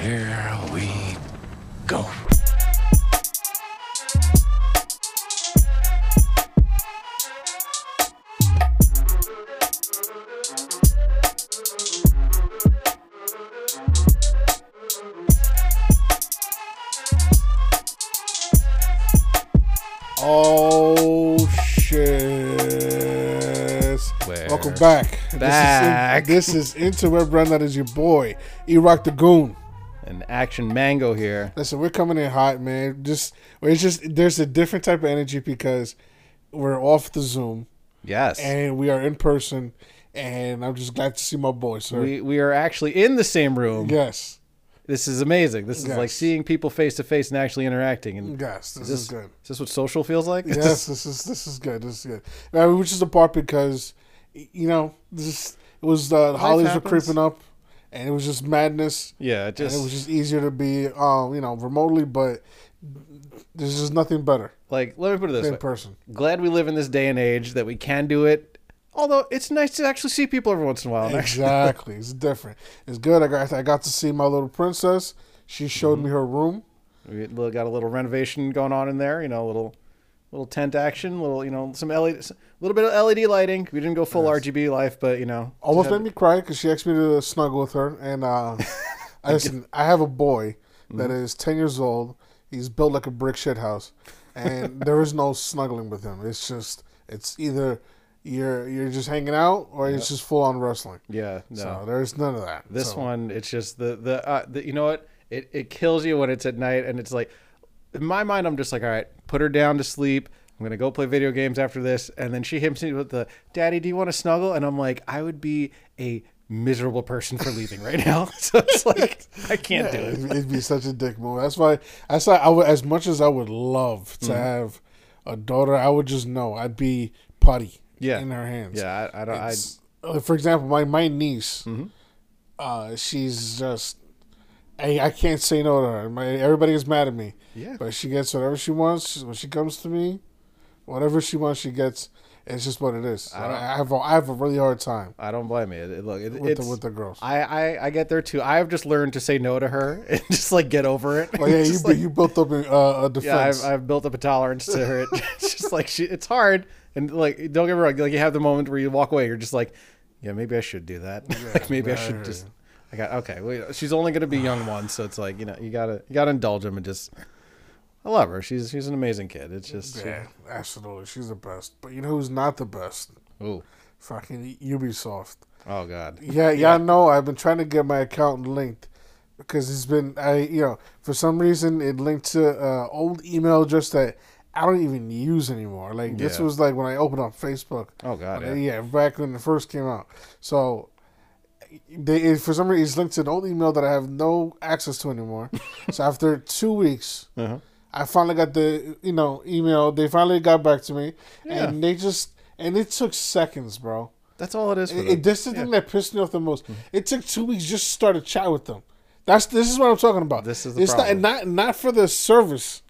Here we go. Oh shit! Welcome back. Back. This is, in, this is Interweb Run. That is your boy, E-Rock the Goon. Action mango here. Listen, we're coming in hot, man. Just it's just there's a different type of energy because we're off the Zoom Yes. and we are in person, and I'm just glad to see my boy, sir. we we are actually in the same room. yes, This is amazing. This is like seeing people face to face and actually interacting. And yes, this is is, good. is this what social feels like? Yes, this is this is good. This is good. Mean, which is the part because you know this is, it was uh, the holidays were creeping up, and it was just madness. yeah. It just it was just easier to be, um, you know, remotely, but there's just nothing better like let me put it this in way. person. Glad we live in this day and age that we can do it. Although it's nice to actually see people every once in a while. Exactly, it's different. It's good. I got I got to see my little princess. She showed Mm-hmm. me her room. We got a little renovation going on in there. You know, a little little tent action, little you know some LED, a little bit of LED lighting. We didn't go full RGB life, but you know, Almost made me cry because she asked me to snuggle with her. And uh, I listen, I have a boy that Mm-hmm. is ten years old. He's built like a brick shit house, and there is no snuggling with him. It's just it's either you're you're just hanging out or it's just full on wrestling. yeah, no. So there's none of that. This So, one, it's just the the, uh, the you know what? It it kills you when it's at night, and it's like, in my mind, I'm just like, all right, put her down to sleep. I'm gonna go play video games after this, and then she hits me with the, "Daddy, do you want to snuggle?" And I'm like, I would be a miserable person for leaving right now. so it's like, I can't do it. It'd, it'd be such a dick move. That's why. That's why I would, as much as I would love Mm-hmm. to have a daughter, I would just know I'd be putty Yeah. in her hands. Yeah, I, I don't. I, It's- uh, for example, my my niece, Mm-hmm. uh, she's just. I, I can't say no to her. My, everybody is mad at me. Yeah. But she gets whatever she wants. When she comes to me, whatever she wants, she gets. It's just what it is. I, don't- I have a, I have a really hard time I don't blame you. It, it- look, it, with it's the with the girls. I, I I get there too. I've just learned to say no to her and just like get over it. Well, yeah, you bu- you built up a, uh, a Yeah. I've, I've built up a tolerance to her. It's just like she, it's hard, and like don't get me wrong. Like you have the moment where you walk away, you're just like, yeah, maybe I should do that. like maybe I I should just. I got okay. Well, she's only gonna be young once, so it's like you know you gotta you gotta indulge him and just. I love her. She's she's an amazing kid. It's just Yeah, absolutely. She's the best. But you know who's not the best? oh Fucking Ubisoft. oh god. Yeah, yeah, I know. I've been trying to get my account linked because it's been I you know for some reason it linked to uh, old email address that I don't even use anymore. Like this was like when I opened up Facebook. Oh god. Uh, Yeah. yeah, back when it first came out. So they it, for some reason it's linked to an old email that I have no access to anymore. so after two weeks. Uh-huh. I finally got the you know email. They finally got back to me, Yeah. and they just and it took seconds, bro. That's all it is. For It, it, this is the thing that pissed me off the most. Mm-hmm. It took two weeks just to start a chat with them. That's this is what I'm talking about. This is the it's problem. not not not for the service,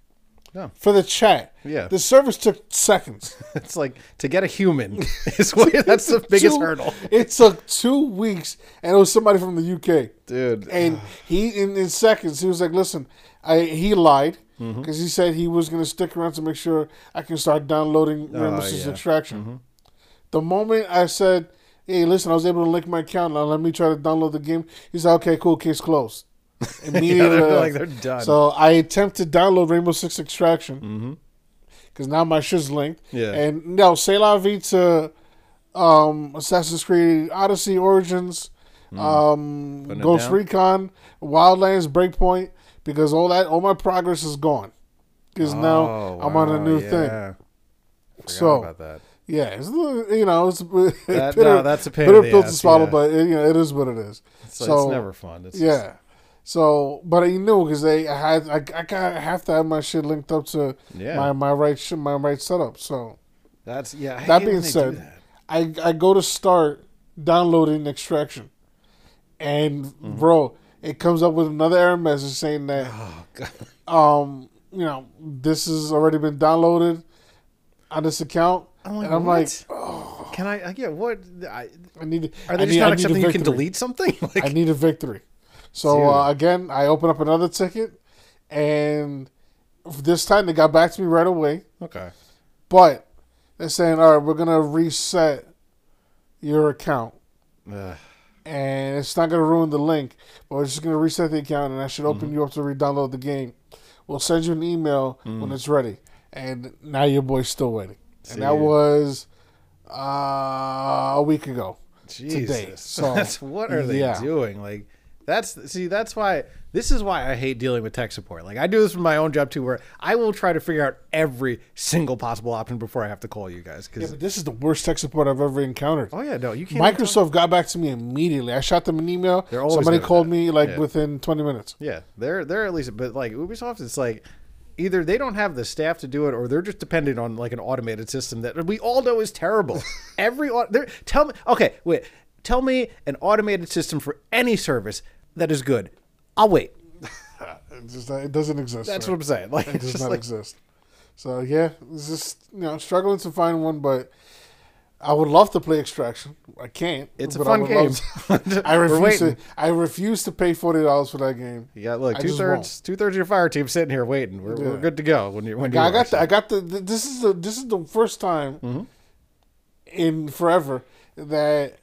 No. for the chat. Yeah. the service took seconds. It's like to get a human is what that's the biggest Two- hurdle, It took two weeks, and it was somebody from the UK. dude. And he, in, in seconds, he was like, "Listen, I he lied Mm-hmm. because he said he was going to stick around to make sure I can start downloading Oh, yeah. Extraction." The moment I said, "Hey, listen, I was able to link my account. Now let me try to download the game," he said, "Okay, cool, case closed." Immediately, they're uh, like, they're done. So I attempt to download Rainbow Six Extraction because now my shit's linked. Mm-hmm. Yeah. and no, say la vie to um, Assassin's Creed Odyssey Origins, um, Ghost down? Recon, Wildlands, Breakpoint, because all that, all my progress is gone. Because now Oh, I'm on a new yeah. thing. So about that. yeah, it's, you know, it's That- bitter, no, that's a pain bitter pill to swallow, yeah. but it, you know, it is what it is. So, so it's never fun. It's yeah. So, but I knew because they I had I, I got I have to have my shit linked up to Yeah. my my right sh- my right setup. So That's yeah. I That being when they do said, that. I I go to start downloading extraction, and Mm-hmm. bro, it comes up with another error message saying that oh god, um you know this has already been downloaded on this account, I'm like, and I'm what? like, oh, can I? I yeah, what? I, I need. are I they just need, not I accepting you can delete something? like, I need a victory. So uh, again, I open up another ticket, and this time they got back to me right away. Okay. But they're saying, all right, we're gonna reset your account, Ugh. and it's not gonna ruin the link, but we're just gonna reset the account, and I should open you up to re-download the game. We'll send you an email when it's ready. And now your boy's still waiting, and that See. was uh, a week ago. Jesus. So, what are they yeah. doing? Like that's see that's why this is why I hate dealing with tech support. Like I do this for my own job too where I will try to figure out every single possible option before I have to call you guys Yeah, cuz but this is the worst tech support I've ever encountered. Oh yeah, no, you can't Microsoft got back to me immediately. I shot them an email. They're always Somebody called that. me like Yeah. within 20 minutes. Yeah, they're they're at least, but like Ubisoft, it's like either they don't have the staff to do it, or they're just dependent on like an automated system that we all know is terrible. Every tell me, okay, wait, tell me an automated system for any service that is good. I'll wait. It, just, it doesn't exist. That's sir. what I'm saying. Like, It does not like, exist. So yeah, it's just you know struggling to find one, but I would love to play Extraction. I can't. It's a but I fun game. to- I refuse to. I refuse to pay forty dollars for that game. yeah, look, two thirds, two thirds of your fire team sitting here waiting. We're, we're good to go when you when you I got. The. I got the, the. This is the. This is the first time Mm-hmm. in forever that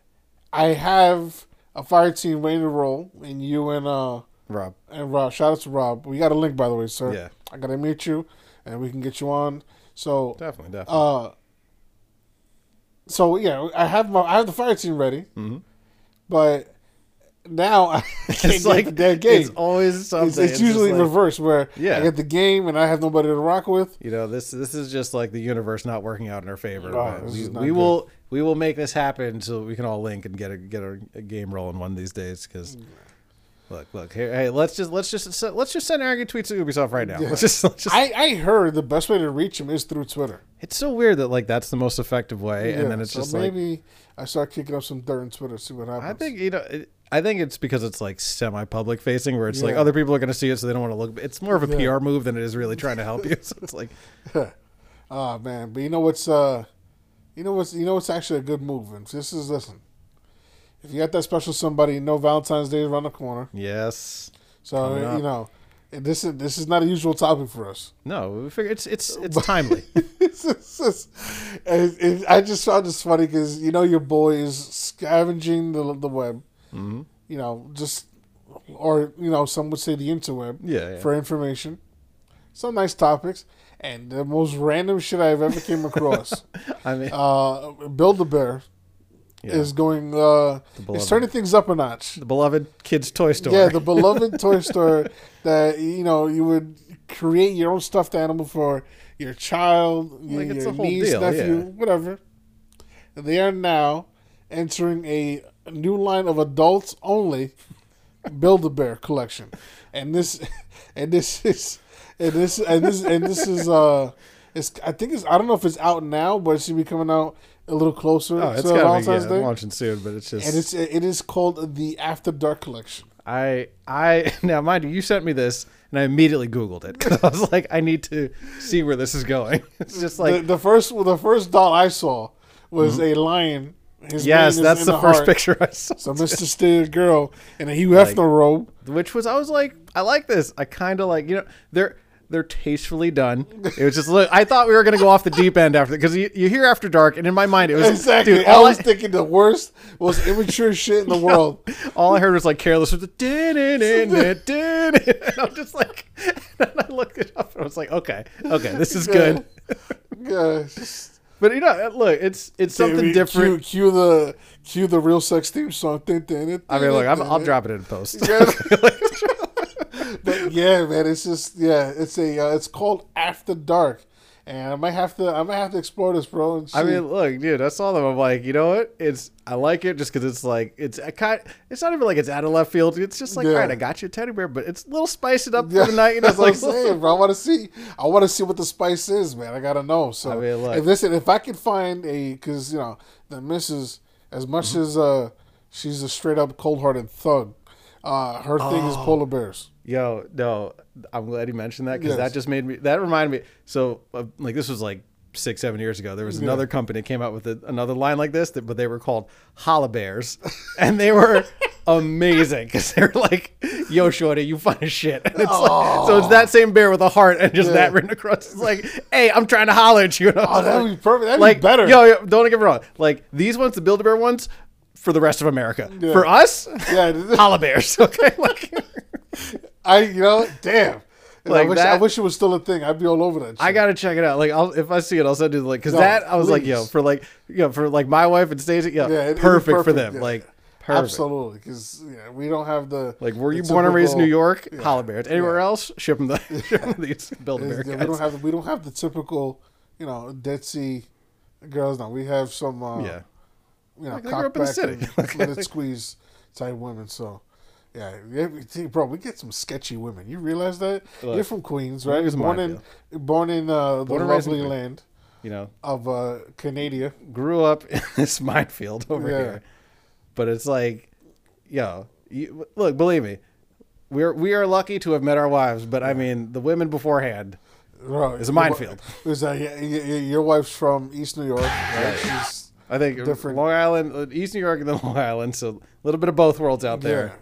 I have a fire team ready to roll, and you and uh Rob. and Rob. Shout out to Rob. We got a link by the way, sir. Yeah. I gotta meet you, and we can get you on. So Definitely, definitely. Uh, so yeah, I have my I have the fire team ready, but now I it's like the game. It's always something. It's, it's usually like- reverse where Yeah. I get the game and I have nobody to rock with. You know, this this is just like the universe not working out in our favor. Oh, we we will we will make this happen so we can all link and get a get a, a game rolling one of these days. Because mm, look, look, here, hey, let's just let's just let's just send arrogant tweets to Ubisoft right now. Let's just, let's just I, I heard the best way to reach him is through Twitter. it's so weird that like that's the most effective way, and then it's so just like maybe I start kicking up some dirt on Twitter, see what happens. I think you know. It, I think it's because it's like semi-public facing, where it's like other people are going to see it, so they don't want to look. It's more of a Yeah. PR move than it is really trying to help you. So it's like, Oh man, but you know what's uh, you know what's you know what's actually a good move. And this is listen, if you got that special somebody, you know Valentine's Day is around the corner. yes, So you know, this is this is not a usual topic for us. no, we figure it's it's it's timely. It's it's- it- it- I just found this funny because you know your boy is scavenging the the web, Mm-hmm. you know, just or you know some would say the interweb Yeah, yeah. for information. Some nice topics and the most random shit I've ever came across. I mean, uh, Build a Bear yeah. is going. Uh, it's turning things up a notch. the beloved kids' toy store. Yeah, the beloved toy store that you know you would create your own stuffed animal for your child, your, Like, it's your a whole niece, deal, nephew, yeah. whatever. They are now entering a new line of adults only Build a Bear collection, and this and this is and this and this and this is uh, it's I think it's I don't know if it's out now, but it should be coming out a little closer oh, it's to gotta be yeah, Day. launching soon, but it's just And it's it is called the After Dark collection. I I now mind you, you sent me this and I immediately Googled it because I was like, I need to see where this is going. It's just like the, the first well, the first doll I saw was a lion. His Mm-hmm. yes, that's in the, first picture I saw. So Mr. Steer girl in a Hugh Hefner robe. which was I was like, I like this. I kind of like you know they're they're tastefully done. It was just look. I thought we were gonna go off the deep end after because you, you hear after dark, and in my mind it was Exactly. Dude, I was I, thinking the worst, most immature shit in the world. all I heard was like careless with the din in it, din and I'm just like, and I looked it up and I was like, okay, okay, this is good. Just- But you know, look, it's it's something different. Cue, cue the cue the real sex theme song. I mean, look, I'm, I'll drop it in post. Yeah. But yeah, man, it's just yeah, it's a uh, it's called After Dark, and I might have to I might have to explore this, bro. And I mean, look, dude, I saw them. I'm like, you know what? It's I like it just because it's like it's a kind. It's not even like it's out of left field. It's just like, Yeah. all right, I got you a teddy bear, but it's a little spiced up Yeah, for the night. You know, that's what I'm it's like saying, bro. I want to see. I want to see what the spice is, man. I gotta know. So, I mean, look. if listen, if I could find a, because you know, the missus, as much Mm-hmm. as uh, she's a straight up cold hearted thug. Uh, her thing Oh. is polar bears. Yo, no, I'm glad you mentioned that because Yes. that just made me. That reminded me. So, uh, like, this was like six, seven years ago. There was another company that came out with a, another line like this, that, but they were called Holla Bears, and they were amazing because they were like, "Yo, shorty, you as shit." And it's like, so it's that same bear with a heart and just Yeah. that written across. It's like, "Hey, I'm trying to holler at you." Oh, that'd like- be perfect. That'd like be better. Yo, yo, don't get me wrong. Like these ones, the Build a Bear ones, for the rest of America. Yeah. For us, Yeah. Holla Bears. Okay, like. I you know damn. And I Like wish I wish it was still a thing. I'd be all over that. Shit. I gotta check it out. Like, I'll, if I see it, I'll send you the link. Because No, that I was like, yo, for like, you know, for like my wife and Stacey, yeah, Yeah, it'd be perfect, for them. yeah. Like, perfect. absolutely because yeah, we don't have the Like, were you born and raised in New York? yeah. Holla Bears. Anywhere else? Ship them the ship 'em these Build a Bear yeah, we don't have the, we don't have the typical you know Dead Sea girls now. We have some uh, yeah, you know Like, they grew up in the city. and let it squeeze type women. So. Yeah, yeah, see, bro, we get some sketchy women. You realize that? Look, You're from Queens, right? Born in, born in uh, the Born lovely land you know, of uh, Canada. grew up in this minefield over Yeah. here. But it's like, yo, you, look, believe me, we're we are lucky to have met our wives. But I mean, the women beforehand. Bro, It's a minefield. Is that yeah, y- y- your wife's from East New York? Right? She's I think Different- Long Island, uh, East New York, and then Long Island. So a little bit of both worlds out there.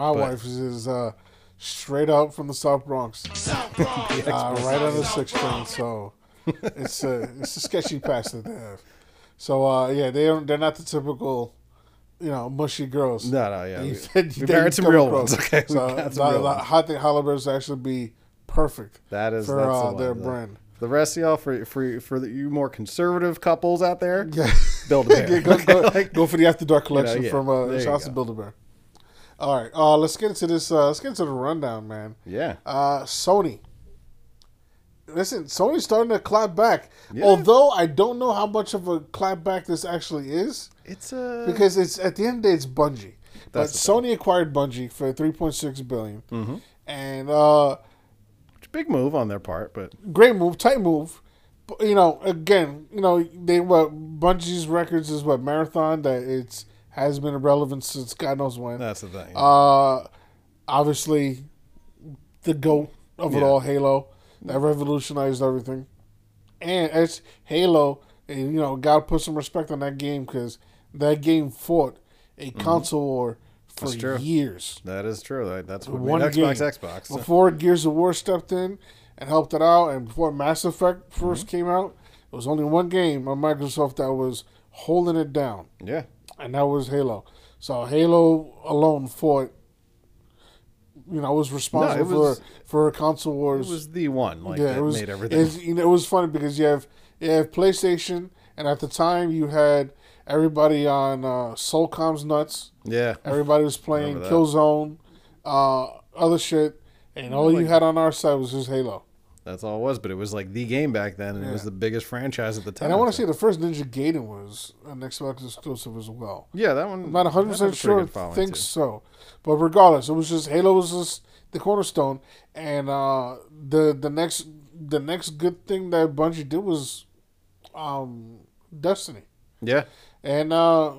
Yeah. My wife is, is uh, straight out from the South Bronx, uh, right on the sixth train. So it's a it's a sketchy past that they have. So uh, yeah, they don't. They're not the typical, you know, mushy girls. No, no, yeah. that you- We, that we you married some real across. ones. Okay, we So got some the, real the ones. hot thing Halliburton's actually be perfect That is for that's the uh, one, their though. brand. The rest of y'all, for for for the, you more conservative couples out there, Yeah. build a bear. Yeah, go, go, Like- go for the After Dark collection yeah, from there uh, you Shouts to go. Build a Bear. All right, uh, let's get into this. Uh, let's get into the rundown, man. yeah, Uh, Sony. Listen, Sony's starting to clap back. Yeah. Although I don't know how much of a clap back this actually is, it's a because it's at the end of the day it's Bungie. But That's the Sony acquired Bungie for three point six billion, Mm-hmm. and uh, big move on their part, but great move, tight move. But, you know, again, you know they what Bungie's records is what marathon that it's has been irrelevant since God knows when. that's the thing. Uh, obviously, the goat of it Yeah. all, Halo, that revolutionized everything. And it's Halo, and you know, gotta put some respect on that game because that game fought a console war for Mm-hmm. That's true. years. that is true. That- That's what One made game. Xbox Xbox. Before Gears of War stepped in and helped it out, and before Mass Effect 1st Mm-hmm. came out, it was only one game on Microsoft that was holding it down yeah, and that was Halo. So Halo alone fought. You know, was responsible No, was- for for console wars. it was the one like yeah, that it was. made everything. You know, it was funny because you have you have PlayStation, and at the time you had everybody on uh, SOCOM's nuts. yeah, Everybody was playing Killzone, uh, other shit, and all you had on our side was just Halo. That's all it was. But it was like the game back then, and it was the biggest franchise at the time. And I want to say the first Ninja Gaiden was an Xbox exclusive as well. yeah, that one. I'm not 100 that had a percent sure. Think too. so, but regardless, it was just Halo was just the cornerstone, and uh, the the next the next good thing that Bungie did was um, Destiny, Yeah, and uh,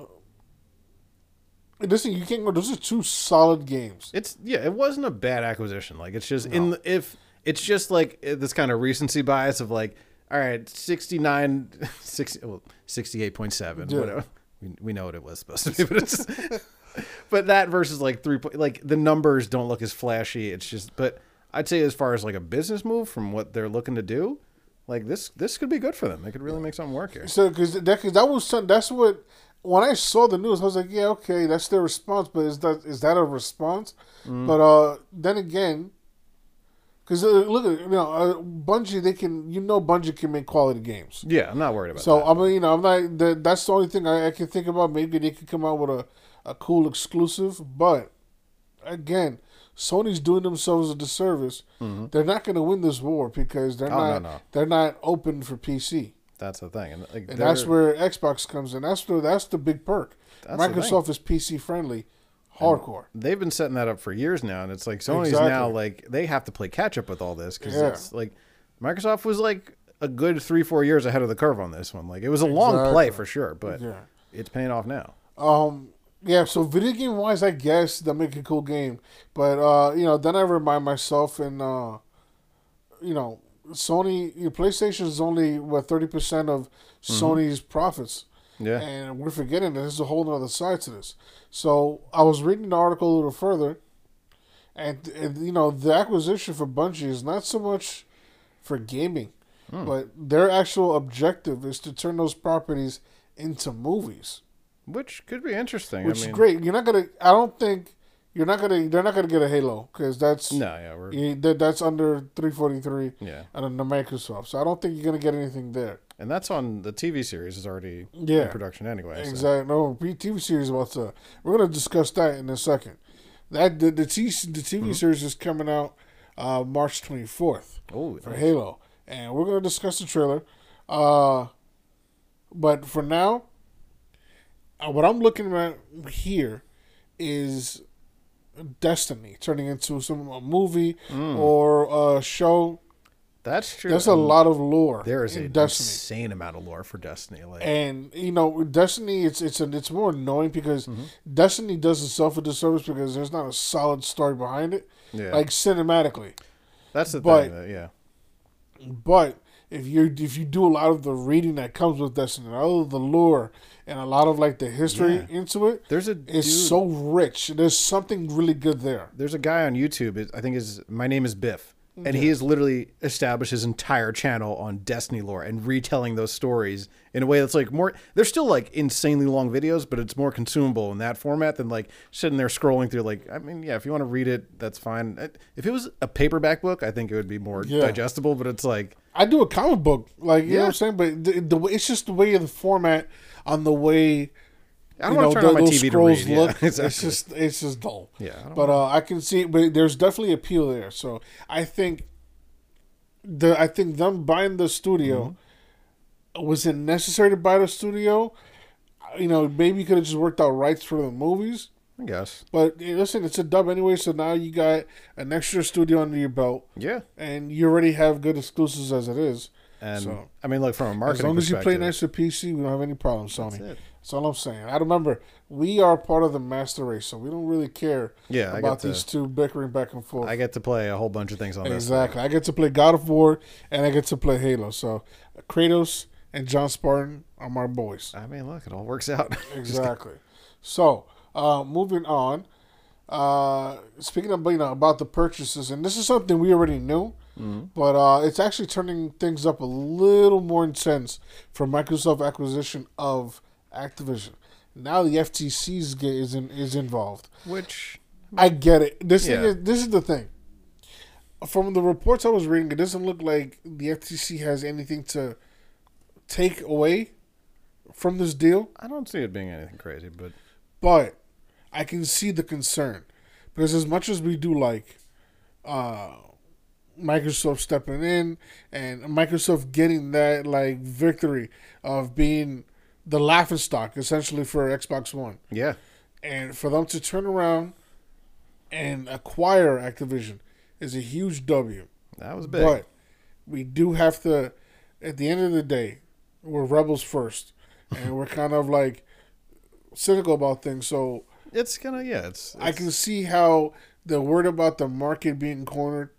listen, you can't go. Those are two solid games. It's yeah, it wasn't a bad acquisition. Like it's just in the, if it's just like this kind of recency bias of like, all right, 69, 60, well, 68.7, Yeah. whatever. We, we know what it was supposed to be, but it's but that versus like three point like the numbers don't look as flashy. It's just but I'd say as far as like a business move from what they're looking to do, like this this could be good for them. They could really make something work here. So because that, cause that was some- that's what when I saw the news, I was like, yeah, okay, that's their response, but is that is that a response? Mm. But uh, then again, because uh, look at you know uh, Bungie, they can you know Bungie can make quality games. Yeah, I'm not worried about it. So that. I mean, you know, I'm not. The, that's the only thing I, I can think about. Maybe they could come out with a, a cool exclusive, but again, Sony's doing themselves a disservice. They're not going to win this war because they're Mm-hmm. Oh, not. no. They're not open for PC, That's the thing, and, like, and that's where Xbox comes in. That's the that's the big perk. That's the Microsoft is PC friendly, hardcore. they've been setting that up for years now, and it's like Sony's now like they have to play catch up with all this because Yeah. it's like Microsoft was like a good three four years ahead of the curve on this one. Like it was a long play for sure, but Yeah. it's paying off now. Um, yeah, so video game wise, I guess they'll make a cool game. But uh, you know, then I remind myself and uh, you know, Sony, your PlayStation is only what thirty percent of Sony's profits, Yeah. and we're forgetting that there's a whole other side to this. So I was reading the article a little further, and, and you know the acquisition for Bungie is not so much for gaming, hmm. but their actual objective is to turn those properties into movies, Which could be interesting. which I mean, is great. You're not gonna. I don't think you're not gonna. They're not gonna get a Halo because that's No, yeah, we're you- that, that's under 343 yeah, and under Microsoft. So I don't think you're gonna get anything there. And that's on the TV series is already Yeah. in production anyway. so- Exactly. No, TV series about to. We're gonna discuss that in a second. That the the, T, the TV Mm-hmm. series is coming out uh, March 24th Oh, for nice. Halo, and we're gonna discuss the trailer. Uh, but for now, uh, what I'm looking at here is Destiny turning into some a movie Mm. or a show. That's true. There's a lot of lore There is in an Destiny. insane amount of lore for Destiny. Like, And you know, Destiny, it's it's a, it's more annoying because Mm-hmm. Destiny does itself a disservice because there's not a solid story behind it, yeah, like cinematically. that's the but- thing. That, yeah, But if you if you do a lot of the reading that comes with Destiny, all of the lore and a lot of like the history Yeah. into it, there's a it's dude, so rich. There's something really good there. there's a guy on YouTube. I think his my name is Byf, and he has literally established his entire channel on Destiny lore and retelling those stories in a way that's like more. They're still like insanely long videos, but it's more consumable in that format than like sitting there scrolling through. Like, I mean, yeah, if you want to read it, that's fine. If it was a paperback book, I think it would be more Yeah. digestible. But it's like, I do a comic book, like you know what I'm saying, but the, the it's just the way of the format on the way. I don't want know, to turn on my TV to scrolls read. Yeah, look. It's just it's just dull. Yeah, I but uh, I can see, but there's definitely appeal there. So I think the I think them buying the studio Mm-hmm. was it necessary to buy the studio? You know, maybe you could have just worked out rights for the movies. I guess. But listen, it's a dub anyway, so now you got an extra studio under your belt, Yeah, and you already have good exclusives as it is. and So- I mean, like from a marketing. As long as you play nice with PC, we don't have any problems, Sony. That's all I'm saying. I remember we are part of the master race, so we don't really care Yeah, about to- these two bickering back and forth. I get to play a whole bunch of things on this. exactly. I get to play God of War and I get to play Halo. So Kratos and John Spartan are my boys. I mean, look, it all works out. Exactly. so uh, moving on. Uh, speaking of you know about the purchases, and this is something we already knew, but uh, it's actually turning things up a little more intense for Microsoft acquisition of Activision. Now the FTC get is in, is involved. Which I get it. This thing Yeah. is, this is the thing. From the reports I was reading, it doesn't look like the FTC has anything to take away from this deal. I don't see it being anything crazy, but But I can see the concern because as much as we do like uh, Microsoft stepping in and Microsoft getting that like victory of being the laughing stock essentially for Xbox One, yeah, and for them to turn around and acquire Activision is a huge W. that was big. But we do have to, at the end of the day, we're rebels first, and we're kind of like cynical about things. So it's gonna, yeah, it's, I can see how the word about the market being cornered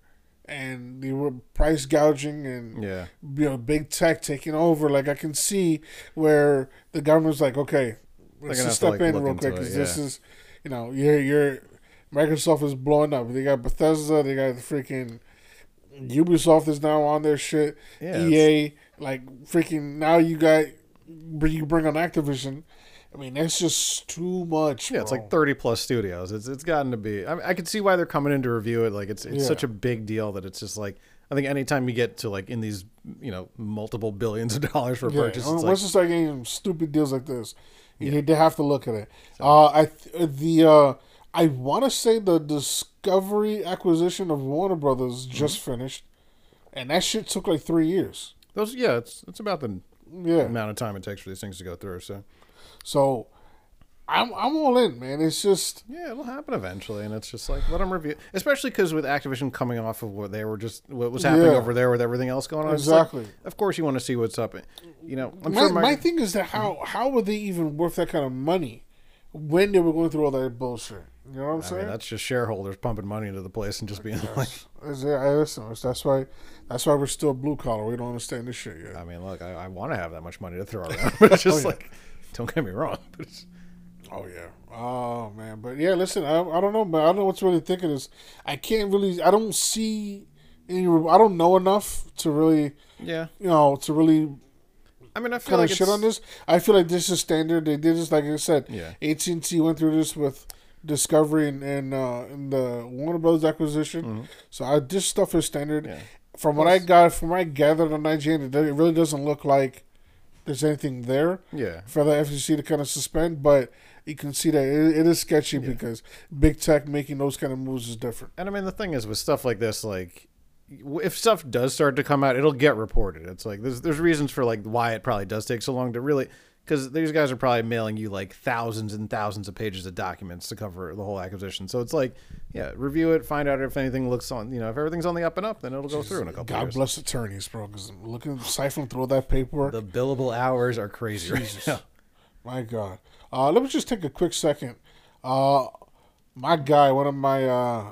and they were price gouging and yeah, you know big tech taking over. Like I can see where the government's like, okay, let's just have to, step like, in real quick because this is, you know, you're you're Microsoft is blowing up. They got Bethesda, they got the freaking Ubisoft is now on their shit. Yeah, EA, like freaking now you got you bring on Activision. I mean, that's just too much. yeah, it's like thirty plus studios. It's it's gotten to be. I, mean, I can see why they're coming in to review it. Like it's it's Yeah. such a big deal that it's just like I think anytime you get to like in these you know multiple billions of dollars for Yeah, purchase, once it's you like start getting some stupid deals like this, you they have to look at it. Uh, I th- the uh, I want to say the Discovery acquisition of Warner Brothers just Mm-hmm. finished, and that shit took like three years. those. Yeah, it's it's about the Yeah, amount of time it takes for these things to go through. So so I'm I'm all in, man. It's just yeah, it'll happen eventually, and it's just like let them review. Especially because with Activision coming off of what they were just what was happening Yeah. over there with everything else going on. it's like, exactly. of course, you want to see what's up. Eh, you know, I'm my, sure my my, thing is that how how would they even worth that kind of money when they were going through all that bullshit. You know what I'm I saying? mean, that's just shareholders pumping money into the place and just being like, Is it- I listen, that's why that's why we're still blue collar. We don't understand this shit yet. I mean, look, I, I want to have that much money to throw around, but it's oh, just yeah. like, don't get me wrong, but it's, Oh yeah. Oh man. But yeah, listen, I, I don't know, but I don't know what's really thinking is I can't really I don't see any I don't know enough to really yeah. you know, to really I mean, I feel like shit on this. I feel like this is standard. They did this like I said. Yeah. AT and T went through this with Discovery and and, uh, and the Warner Brothers acquisition. So I, this stuff is standard. Mm-hmm. Yeah. From what I got, from what I gathered on IGN, it really doesn't look like there's anything there Yeah. for the FCC to kind of suspend. But you can see that it, it is sketchy because big tech making those kind of moves is different. And I mean, the thing is with stuff like this, like if stuff does start to come out, it'll get reported. It's like there's there's reasons for like why it probably does take so long to really because these guys are probably mailing you like thousands and thousands of pages of documents to cover the whole acquisition. So it's like, yeah, review it, find out if anything looks on, you know, if everything's on the up and up, then it'll go through in a couple God years. bless attorneys, bro. Because looking siphon through that paperwork. The billable hours are crazy right now. My God. Uh, let me just take a quick second. Uh, my guy, one of my uh,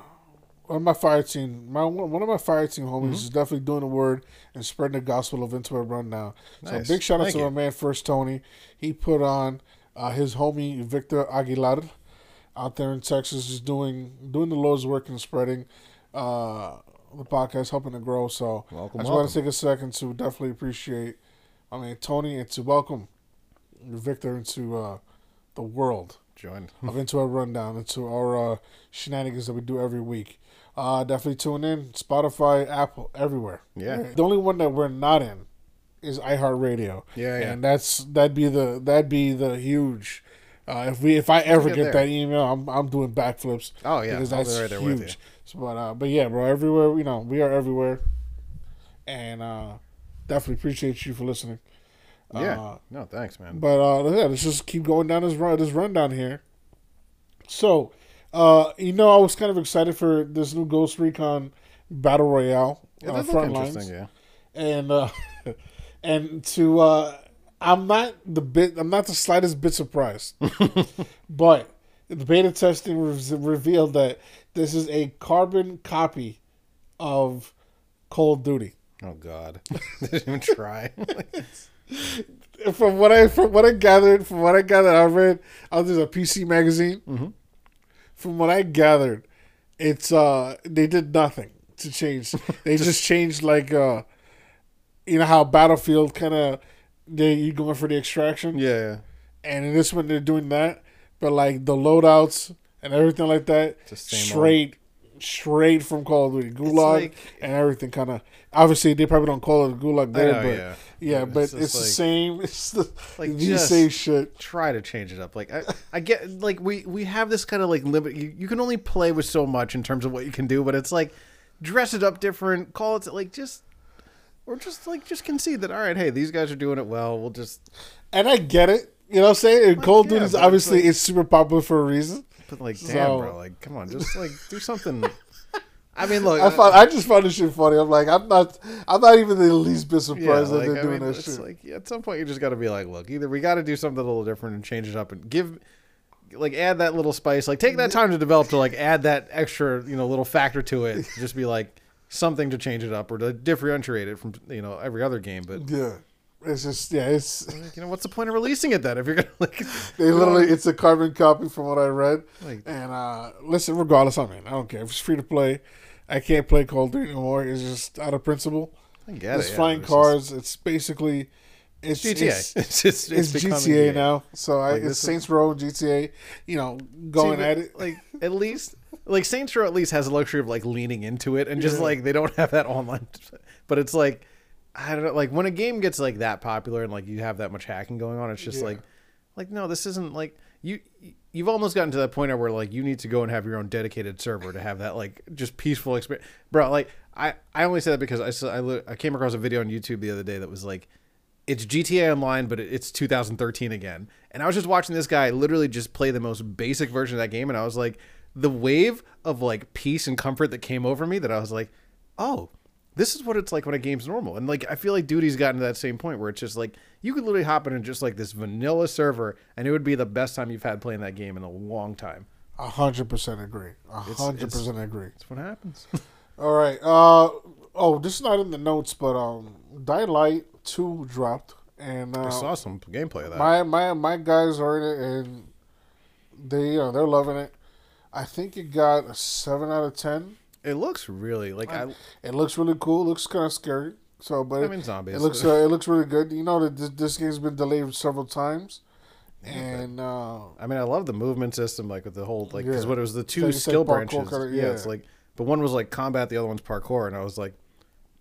of my fire team, my one of my fire team homies Mm-hmm. is definitely doing the word and spreading the gospel of Interweb Rundown. Nice. So big shout out Thank to you. my man First Tony. He put on uh, his homie Victor Aguilar out there in Texas, is doing doing the Lord's work and spreading uh, the podcast, helping to grow. So Welcome, I just want to take a second to definitely appreciate, I mean Tony, and to welcome Victor into uh, the world Join. of into our rundown, into our uh, shenanigans that we do every week. Uh, definitely tune in. Spotify, Apple, everywhere. Yeah. The only one that we're not in is iHeartRadio. Yeah, yeah. And that's that'd be the that'd be the huge. Uh, if we if I ever get get, that email, I'm I'm doing backflips. Oh, yeah. because that's right there with huge. you. So, but uh, but yeah, bro, everywhere you know we are everywhere, and uh, definitely appreciate you for listening. Yeah. Uh, no, thanks, man. but uh, yeah, let's just keep going down this run this rundown here. So, uh, you know, I was kind of excited for this new Ghost Recon Battle Royale Yeah, uh, front interesting, lines, yeah. and uh, and to uh, I'm not the bit I'm not the slightest bit surprised, but the beta testing re- revealed that this is a carbon copy of Call of Duty. Oh God, didn't even try. From what I from what I gathered, from what I gathered, I read. Oh, there's a PC magazine. Mm-hmm. From what I gathered, it's uh they did nothing to change. They just, changed like uh, you know how Battlefield kind of they you going for the extraction, yeah, yeah. and in this one they're doing that, but like the loadouts and everything like that, Just straight. Straight from Call of Duty, Gulag like- and everything, kind of. Obviously, they probably don't call it a Gulag there, know, but yeah. yeah, but It's it's, just the same. It's the like, you say shit. try to change it up. Like I, I get like we we have this kind of like limit. You, you can only play with so much in terms of what you can do, but it's like dress it up different. Call it like just or just like just concede that all right, hey, these guys are doing it well. We'll just And I get it. You know what I'm saying? And Call of yeah, Duty is but it's obviously like- it's super popular for a reason. but like damn, So- bro, like come on, just like do something. I mean, look, I found I just found this shit funny. I'm like, I'm not I'm not even the least bit yeah, surprised like, that they're I doing mean, that shit. like at some point you just got to be like, look, either we got to do something a little different and change it up and give. Like add that little spice. Like take that time to develop to like add that extra you know little factor to it. Just be like something to change it up or to differentiate it from you know every other game. But yeah. It's just yeah, it's like, you know what's the point of releasing it then if you're gonna like they literally it's a carbon copy from what I read. Like- and uh listen, regardless, I mean, I don't care. If it's free to play, I can't play Call of Duty anymore. It's just out of principle. I get It's it, yeah, flying it's cars. It's basically it's just It's, GTA. It's, just it's, becoming GTA now. So I, Like, it's Saints Row and GTA. You know, going but, at it. like at least like Saints Row at least has the luxury of like leaning into it and just Yeah. like they don't have that online but it's like I don't know like when a game gets like that popular and like you have that much hacking going on it's just Yeah. like like no this isn't like you you've almost gotten to that point where like you need to go and have your own dedicated server to have that like just peaceful experience bro like I I only say that because I saw, I, I came across a video on YouTube the other day that was like it's GTA Online, but it's 2013 again. And I was just watching this guy literally just play the most basic version of that game, and I was like, the wave of like peace and comfort that came over me that I was like, oh, this is what it's like when a game's normal. And like I feel like Duty's gotten to that same point where it's just like you could literally hop in just like this vanilla server and it would be the best time you've had playing that game in a long time. A hundred percent agree. A hundred percent agree. That's what happens. All right. Uh oh, this is not in the notes, but um, Dying Light two dropped, and uh, I saw some gameplay of that. my my my guys are in it, and they you know they're loving it. I think it got a seven out of ten. It looks really like I It looks really cool. Looks kind of scary. So, but I it, mean zombies. it looks uh, it looks really good. You know that this, this game's been delayed several times, and uh, I mean, I love the movement system, like with the whole like because Yeah. what it was the two skill branches. kinda- yeah. yeah. it's like, but one was like combat, the other one's parkour, and I was like,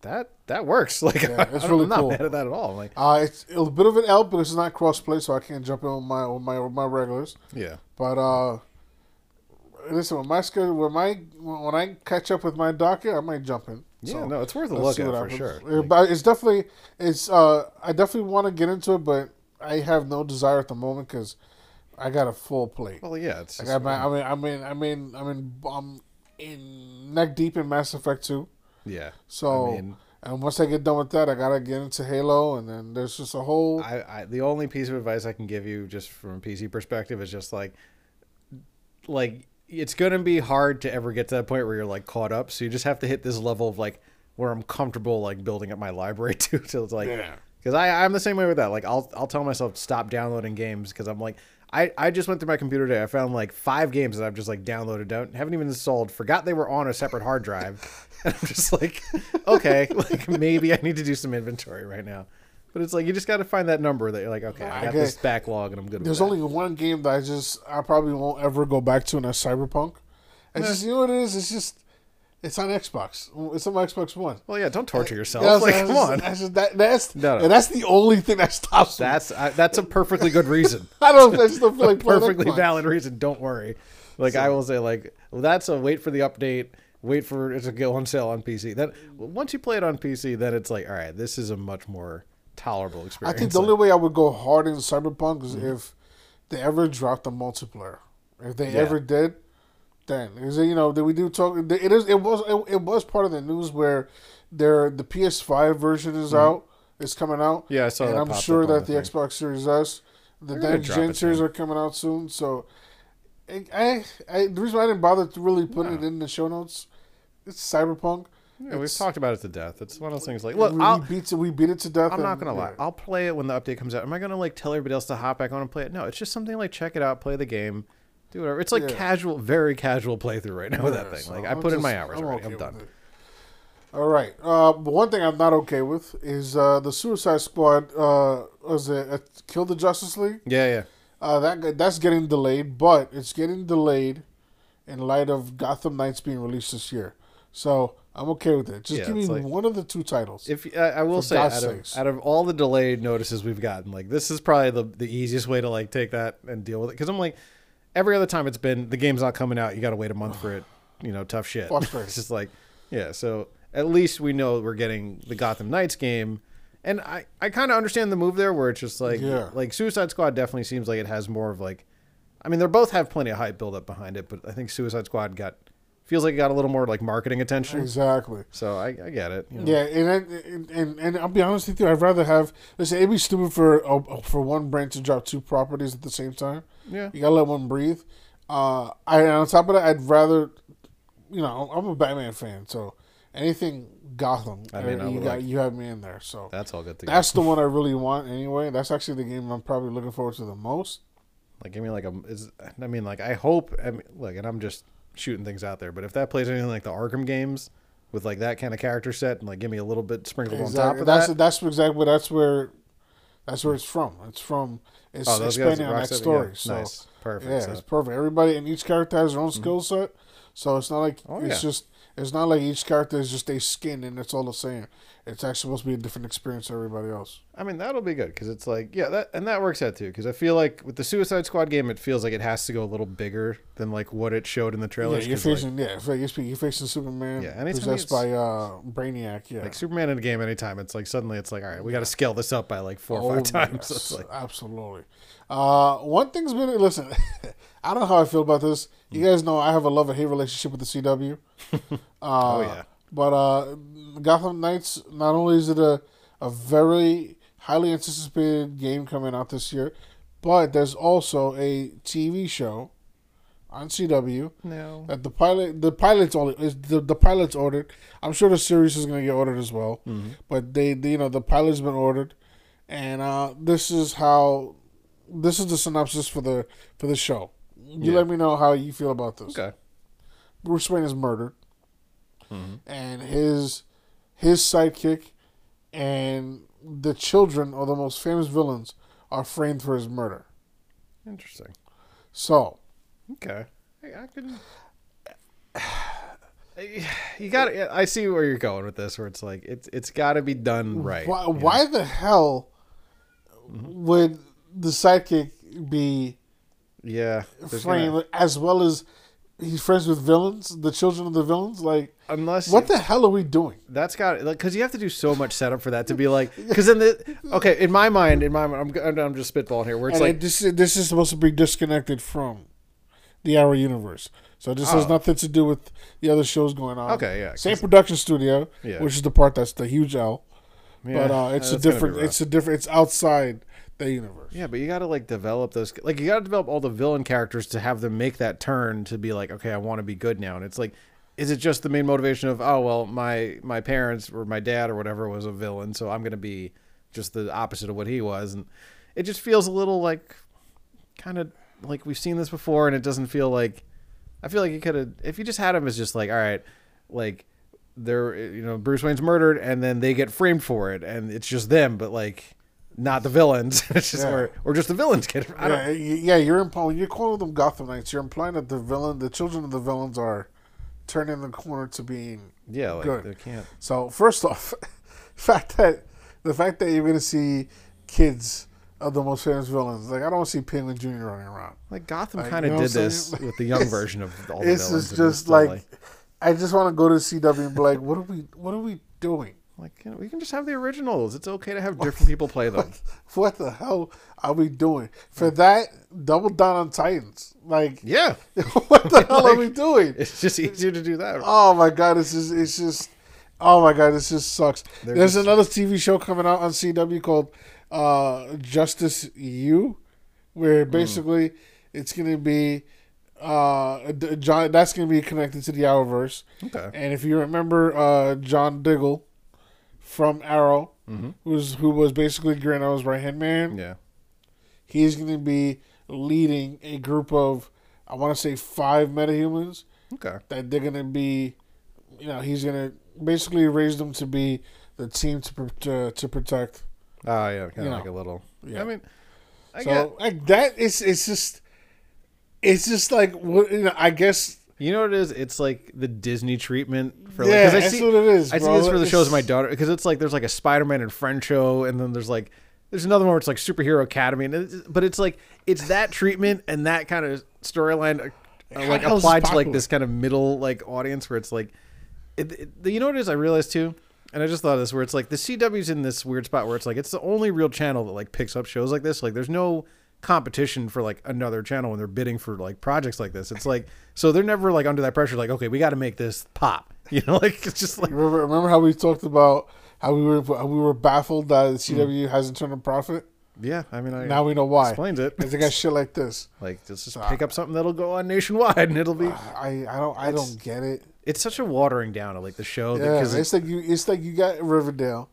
that that works. Like, Yeah, it's I, really not cool. mad at that at all. Like, uh, it's, a bit of an help because it's not crossplay, so I can't jump in with my with my with my regulars. yeah, But uh, listen, when my schedule, when my when I catch up with my docket, I might jump in. yeah, So, no, it's worth a look at for happens. sure. Like, but it's definitely it's. uh I definitely want to get into it, but I have no desire at the moment because I got a full plate. well, yeah, it's I just, got my. I mean, I mean, I mean, I mean, I'm in neck deep in Mass Effect two. yeah. So, I mean, and once I get done with that, I gotta get into Halo, and then there's just a whole. I, I the only piece of advice I can give you, just from a PC perspective, is just like, like it's gonna be hard to ever get to that point where you're like caught up. So you just have to hit this level of like where I'm comfortable like building up my library too. Till it's like, Yeah. because I I'm the same way with that. Like I'll I'll tell myself stop downloading games because I'm like. I, I just went through my computer today. I found like five games that I've just like downloaded, don't haven't even installed. Forgot they were on a separate hard drive, and I'm just like, okay, like maybe I need to do some inventory right now. But it's like you just got to find that number that you're like, okay, I got Okay. this backlog and I'm good. There's only one game that I just I probably won't ever go back to, and that's Cyberpunk. It's just you know what it is. It's just it's on Xbox. It's on my Xbox One. Well, yeah, don't torture yourself. That's, like, come on, That's just, that, that's No, no. and that's the only thing that stops that's I, that's a perfectly good reason. I don't. I just don't feel like perfectly valid reason. Don't worry. Like I will say, like that's a wait for the update. Wait for it to go on sale on PC. Then once you play it on PC, then it's like, all right, this is a much more tolerable I think the Like, only way I would go hard in Cyberpunk is Mm-hmm. if they ever dropped the multiplayer. If they Yeah. ever did, then is it you know that we do talk. It is it was it, it was part of the news where their the PS5 version is out. It's coming out. Mm-hmm. Yeah, I saw and I'm sure that the. Xbox Series S, the next gen series are coming out soon. So, I, I, I the reason why I didn't bother to really putting it in the show notes, it's Cyberpunk. Yeah, we've talked about it to death. It's one of those things. Like, look, we, I'll, beat it. We beat it to death. I'm not gonna lie. yeah. I'll play it when the update comes out. Am I gonna like tell everybody else to hop back on and play it? No, it's just something like check it out, play the game, do whatever. It's like Yeah. casual, very casual playthrough right now with that thing. so Like I put in my hours I'm already. okay I'm done. it. All right. Uh, one thing I'm not okay with is uh, the Suicide Squad. Uh, was it uh, Kill the Justice League? Yeah, yeah. Uh, that that's getting delayed, but it's getting delayed in light of Gotham Knights being released this year. So I'm okay with it. Just Yeah, give me like- one of the two titles. If I, I will say, out of, out of all the delayed notices we've gotten, like this is probably the the easiest way to like take that and deal with it. Because I'm like, every other time it's been the game's not coming out, you got to wait a month for it. You know, tough shit. It's just like, yeah. So at least we know we're getting the Gotham Knights game, and I I kind of understand the move there, where it's just like Yeah. like Suicide Squad definitely seems like it has more of like, I mean, they both have plenty of hype build up behind it, but I think Suicide Squad got feels like it got a little more like marketing attention. exactly. So I, I get it. you know. Yeah, and, and and and I'll be honest with you. I'd rather have. Listen, it'd be stupid for uh, for one brand to drop two properties at the same time. Yeah. You gotta let one breathe. Uh, I on top of that, I'd rather, you know, I'm a Batman fan, so anything Gotham, I mean, uh, I you got like- you have me in there. So That's all good to go. that's the one I really want anyway. That's actually the game I'm probably looking forward to the most. Like, give me like a. Is, I mean, like, I hope. I mean, look, and I'm just shooting things out there, but if that plays anything like the Arkham games with like that kind of character set and like give me a little bit sprinkled on top of That's that, that's exactly that's where that's where it's from. It's from it's oh, expanding on that story. yeah, So nice, perfect. Yeah, so- it's perfect. Everybody and each character has their own mm-hmm. skill set, so it's not like Oh, it's yeah. just it's not like each character is just a skin and it's all the same. It's actually supposed to be a different experience to everybody else. I mean, that'll be good because it's like, yeah, that and that works out too. Because I feel like with the Suicide Squad game, it feels like it has to go a little bigger than like what it showed in the Yeah, trailers. you're 'cause, like- facing yeah, you're facing, you're facing Superman, Yeah, anytime possessed by uh, Brainiac. Yeah, like Superman in a game anytime it's like suddenly it's like all right we got to scale this up by like four or Oh, five times yes, it's like absolutely. Uh, one thing's been listen. I don't know how I feel about this. You guys know I have a love and hate relationship with the CW. Uh, oh yeah But uh, Gotham Knights, not only is it a, a very highly anticipated game coming out this year, but there's also a TV show on CW No. that the pilot the pilot's only is the, the pilot's ordered. I'm sure the series is gonna get ordered as well. But they, they you know the pilot's been ordered, and uh, this is how this is the synopsis for the for the show. You Yeah. let me know how you feel about this. Okay. Bruce Wayne is murdered, Mm-hmm. and his his sidekick and the children of the most famous villains are framed for his murder. Interesting. So Okay. I, I can. You got. I see where you're going with this. Where it's like it's it's got to be done right. why, why the hell mm-hmm. would the sidekick be Yeah. framed gonna- as well as he's friends with villains, the children of the villains? Like, unless what the hell are we doing? That's got like because you have to do so much setup for that to be like because then the okay in my mind in my mind I'm I'm just spitballing here where it's and like it- this is this is supposed to be disconnected from the Arrow universe. So this has Oh. nothing to do with the other shows going on. Okay, yeah, Same production studio, Yeah. which is the part that's the huge L. yeah, but uh, it's a that's gonna be different. It's a different. It's outside the universe. yeah, but you got to like develop those like you got to develop all the villain characters to have them make that turn to be like okay I want to be good now and it's like is it just the main motivation of oh well my my parents or my dad or whatever was a villain so I'm gonna be just the opposite of what he was and it just feels a little like kind of like we've seen this before and it doesn't feel like I feel like you could have if you just had him as just like all right like they're you know Bruce Wayne's murdered and then they get framed for it and it's just them but like not the villains it's just Yeah. or, or just the villains get yeah, yeah. You're implying you're calling them Gotham Knights. You're implying that the villain, the children of the villains, are turning the corner to being yeah like Good. they can't So first off, fact that the fact that you're gonna see kids of the most famous villains, like I don't see Penguin Jr. running around. like Gotham Like, kind you of know did this with the young version of all the villains and it's just still like, I just want to go to CW and be like, what are we what are we doing? Like you know, we can just have the originals it's okay to have different people play them What the hell are we doing? For that, double down on Titans. Like, yeah what the hell are we doing? it's just easier to do that Oh my god, this is it's just oh my god, this just sucks. They're There's just- another TV show coming out on CW called uh, Justice U, where Hmm. basically it's gonna be uh, John. That's gonna be connected to the Arrowverse. okay And if you remember uh, John Diggle from Arrow, mm-hmm. who's who was basically Green Arrow's right hand man, yeah he's gonna be leading a group of I want to say five metahumans okay that they're gonna be, you know, he's gonna basically raise them to be the team to to, to protect. oh yeah kind of like know. a little Yeah. I mean I so get like that is it's just it's just like you know. I guess You know what it is? It's like the Disney treatment for like. Yeah, I that's see, what it is, I see bro. this for the shows of my daughter because it's like there's like a Spider-Man and Friend show, and then there's like there's another one where it's like Superhero Academy, and it's, but it's like it's that treatment and that kind of storyline, uh, like How applied to like this kind of middle like audience where it's like, it, it, you know what it is? I realized too. And I just thought of this where it's like the CW's in this weird spot where it's like it's the only real channel that like picks up shows like this. Like there's no competition for like another channel when they're bidding for like projects like this. It's like so they're never like under that pressure. Like okay, we got to make this pop. You know, like it's just like remember remember how we talked about how we were how we were baffled that. Mm. CW hasn't turned a profit. yeah. I mean, I Now we know why. explains it. Because they got shit like this. Like let's just ah. pick up something that'll go on nationwide, and it'll be. Ah, I I don't I don't get it. It's such a watering down of like the show Yeah, because it's like you it's like you got Riverdale,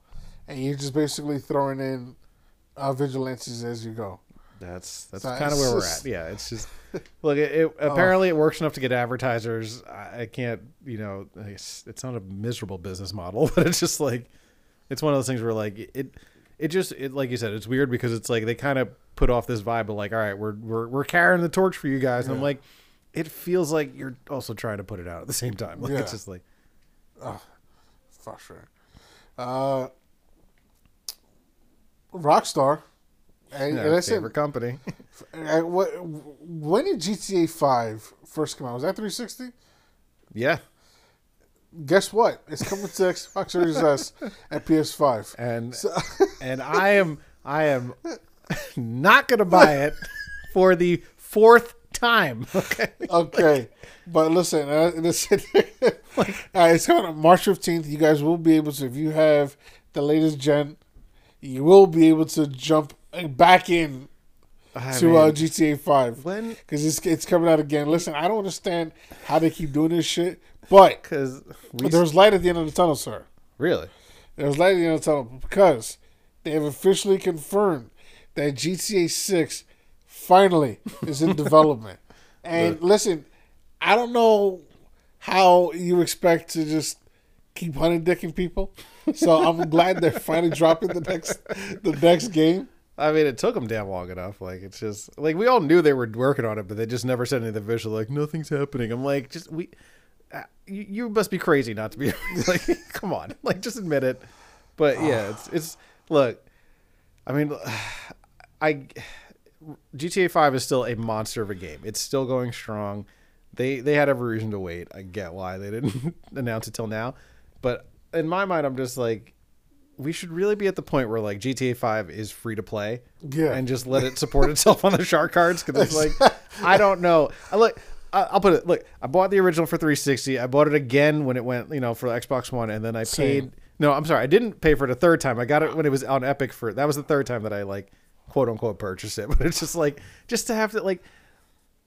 and you're just basically throwing in uh, vigilantes as you go. That's that's So kind of where just- we're at. Yeah, it's just look. It, it apparently it works enough to get advertisers. I, I can't, you know, it's, it's not a miserable business model, but it's just like it's one of those things where like it, it just it like you said, it's weird because it's like they kind of put off this vibe of like, all right, we're we're we're carrying the torch for you guys, and I'm like, it feels like you're also trying to put it out at the same time. Like Yeah. it's just like oh, Frustrating. Uh, Rockstar. And, yeah, and I said, favorite company. uh, what, when did GTA Five first come out? Was that 360? yeah, Guess what? It's coming to Xbox Series S and PS5. and So, and I am I am not gonna buy it for the fourth time. Okay. Okay, but listen, uh, listen. uh, it's coming on March fifteenth. You guys will be able to, if you have the latest gen, you will be able to jump back in I to uh, GTA Five when because it's it's coming out again. Listen, I don't understand how they keep doing this shit, but because there's light at the end of the tunnel, sir. really There's light at the end of the tunnel because they have officially confirmed that GTA 6 finally is in development. And listen, I don't know how you expect to just keep hunting dicking people. So I'm glad they're finally dropping the next the next game. I mean, it took them damn long enough. Like, it's just like we all knew they were working on it, but they just never said anything official. Like, nothing's happening. I'm like, just we, uh, you, you must be crazy not to be like, come on, like, just admit it. But yeah, it's it's look. I mean, I GTA Five is still a monster of a game. It's still going strong. They they had every reason to wait. I get why they didn't announce it till now, but in my mind, I'm just like, we should really be at the point where like GTA Five is free to play, Yeah. and just let it support itself on the shark cards because it's like, I don't know. I look. I'll put it. Look, I bought the original for 360. I bought it again when it went, you know, for the Xbox One, and then I Same. paid. No, I'm sorry, I didn't pay for it a third time. I got it when it was on Epic for. That was the third time that I like, quote unquote, purchased it. But it's just like, just to have to like,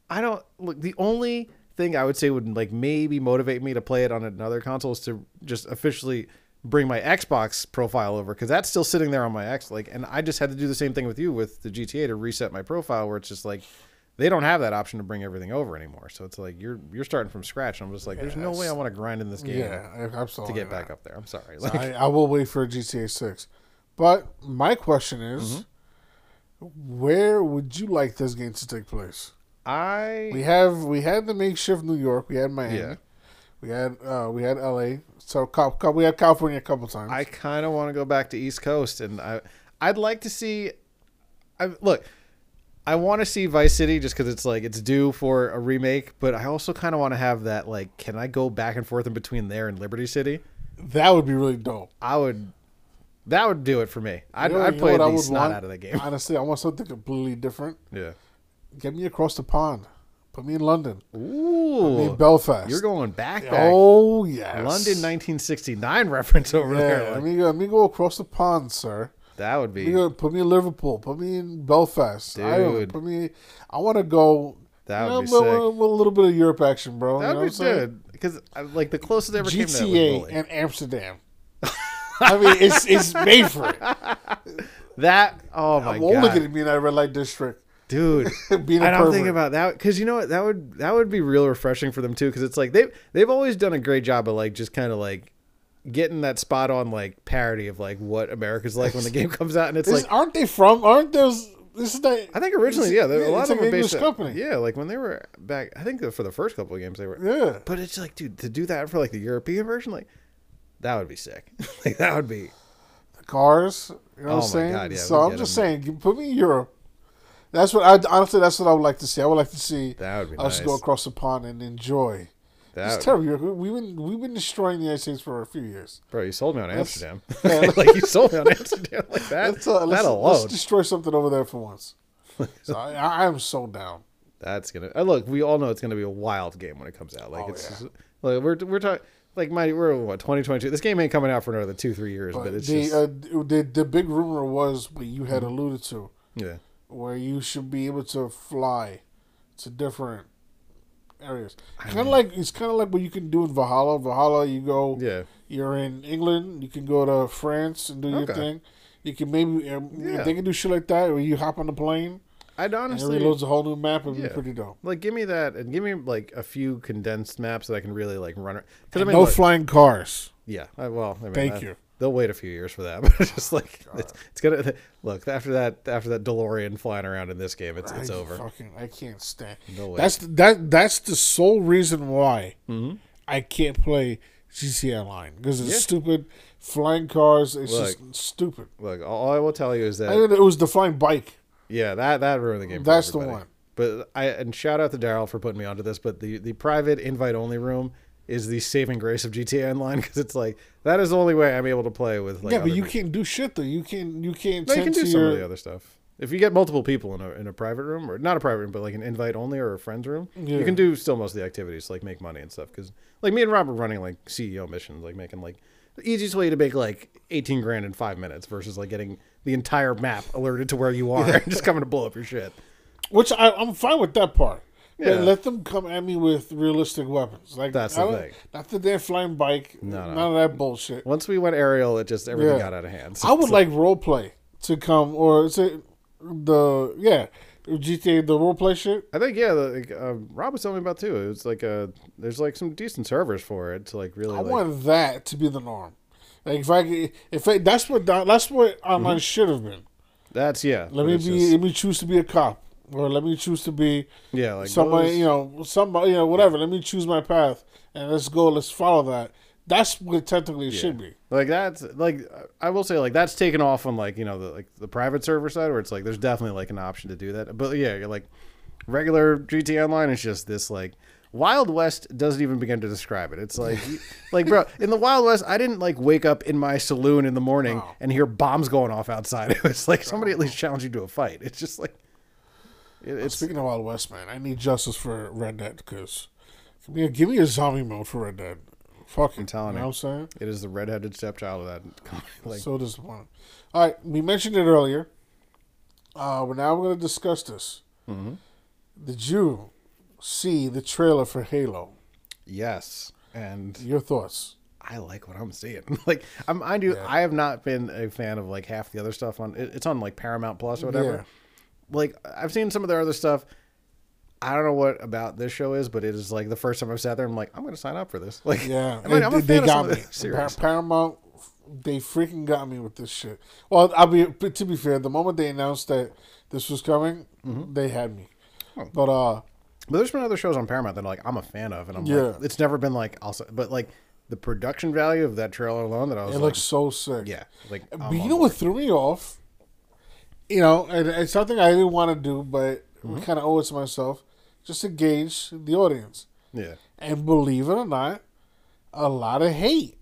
I don't look. The only thing I would say would like maybe motivate me to play it on another console is to just officially bring my Xbox profile over because that's still sitting there on my X. Like, and I just had to do the same thing with you with the GTA to reset my profile, where it's just like they don't have that option to bring everything over anymore. So it's like you're you're starting from scratch. And I'm just like, there's no way I want to grind in this game Yeah, absolutely. to get back up there. I'm sorry. So I, I will wait for GTA 6. But my question is Mm-hmm. where would you like this game to take place? I We have we had the makeshift New York, we had Miami, Yeah. We had uh, we had LA, so we had California a couple times. I kind of want to go back to East Coast, and I I'd like to see. I look, I want to see Vice City just because it's like it's due for a remake, but I also kind of want to have that like, can I go back and forth in between there and Liberty City? that would be really dope. I would. That would do it for me. I'd, You know- I'd play the would snot want? out of the game. Honestly, I want something completely different. Yeah. Get me across the pond. Put me in London. Ooh. Put me in Belfast. you're going back back. Oh yes, London 1969 reference over Yeah, there. let me go. Let me go across the pond, sir. that would be. go, put me in Liverpool. Put me in Belfast. Ireland. Dude. Put me. I want to go. That you would be know, sick. with, with a little bit of Europe action, bro. That you know would be I'm good because uh, like the closest I ever came to that was GTA Bully. and Amsterdam. I mean, it's it's made for it. That oh my I'm god, only going to be in that red light district. Dude. being a and I'm pervert. thinking about that because you know what that would that would be real refreshing for them too because it's like they've they've always done a great job of like just kind of like getting that spot on like parody of like what America's like when the game comes out and it's This- like aren't they from? Aren't those? This is the. I think originally yeah, there, a lot of them were based English company. yeah like when they were back I think for the first couple of games they were Yeah. but it's like dude to do that for like the European version like that would be sick like that would be the cars. You know Oh what I'm saying? God, yeah, so I'm just them. saying, you put me in Europe. That's what I honestly. That's what I would like to see. I would like to see that would be us nice go across the pond and enjoy. that it's terrible. We've been we've been destroying the United States for a few years. bro you sold me on Let's- Amsterdam yeah. like you sold me on Amsterdam like that Let's, uh, let's, that let's destroy something over there for once. so I, I am so down. That's gonna uh, look. We all know it's gonna be a wild game when it comes out. Like Oh, it's yeah. just- like we're we're talking like my we're what 2022. This game ain't coming out for another two three years, but, But it's the, just uh, the the big rumor was what you had alluded to, yeah. Where you should be able to fly to different areas. Kind of like it's kind of like what you can do in Valhalla. Valhalla, you go. Yeah, You're in England. You can go to France and do your Okay. thing. You can maybe um, Yeah. they can do shit like that, where you hop on the plane I'd and it honestly reloads a whole new map. It'd Yeah. be pretty dope. like give me that and give me like a few condensed maps that I can really like run. Because I mean, no look, flying cars. yeah. I, well, I mean, Thank that- you. They'll wait a few years for that, but it's just like it's, it's gonna look after that after that DeLorean flying around in this game. It's it's I over. Fucking, I can't stand. No way. That's that. That's the sole reason why Mm-hmm. I can't play GTA Online because it's Yeah. stupid flying cars. It's Look. just stupid. Look, all I will tell you is that it was the flying bike. Yeah, that that ruined the game. That's the one. But I and shout out to Daryl for putting me onto this. But the the private invite only room is the saving grace of GTA Online because it's like that is the only way I'm able to play with. Like yeah, but you people. can't do shit though. You can't. You can't. No, you can do some your, of the other stuff. If you get multiple people in a in a private room or not a private room, but like an invite only or a friends room, Yeah. you can do still most of the activities like make money and stuff. Because like me and Rob are running like CEO missions, like making like the easiest way to make like eighteen grand in five minutes versus like getting the entire map alerted to where you are and just coming to blow up your shit. Which I, I'm fine with that part. Yeah. But let them come at me with realistic weapons. Like That's the thing. Not the damn flying bike. No, no. None of that bullshit. Once we went aerial, it just everything Yeah. got out of hand. So I would it's like role play to come, or the yeah GTA the role play shit? I think yeah, the, like, uh, Rob was telling me about too. It was like uh there's like some decent servers for it to like really. I like, want that to be the norm. Like if I if I, that's what that's what online should have been. That's yeah. Let me be just- let me choose to be a cop, or let me choose to be yeah, like somebody those- you know somebody you know whatever. Let me choose my path and let's go. Let's follow that. That's what technically it should be. Like that's like I will say like that's taken off on like you know the like the private server side where it's like there's definitely like an option to do that. But yeah, like regular GT Online is just this like Wild West doesn't even begin to describe it. It's like like bro, in the Wild West I didn't like wake up in my saloon in the morning and hear bombs going off outside. It was like somebody at least challenged you to a fight. It's just like it, it's Speaking of Wild West, man, I need justice for Red Dead because give me a, give me a zombie mode for Red Dead. Fucking, telling you know what I'm saying? it is the redheaded stepchild of that like so disappointing. All right, we mentioned it earlier, uh, but now we're going to discuss this. Mm-hmm. Did you see the trailer for Halo? yes. And Your thoughts? I like what I'm seeing. like I'm, I do. Yeah. I have not been a fan of like half the other stuff on. it- It's on like Paramount Plus or whatever. Yeah. Like I've seen some of their other stuff. I don't know what about this show is, but it is like the first time I've sat there. I'm like, I'm going to sign up for this. Like, Yeah, I'm a they, fan they of got me. the series. Pa- Paramount, they freaking got me with this shit. Well, I'll be but to be fair. The moment they announced that this was coming, Mm-hmm. they had me. Oh. But uh, But there's been other shows on Paramount that like I'm a fan of, and I'm Yeah. like, it's never been like also, but like the production value of that trailer alone that I was it like, looks so sick. yeah, like But I'm you know board. what threw me off? You know, and it's something I didn't want to do, but Mm-hmm. we kind of owe it to myself, just to gauge the audience. Yeah, And believe it or not, a lot of hate.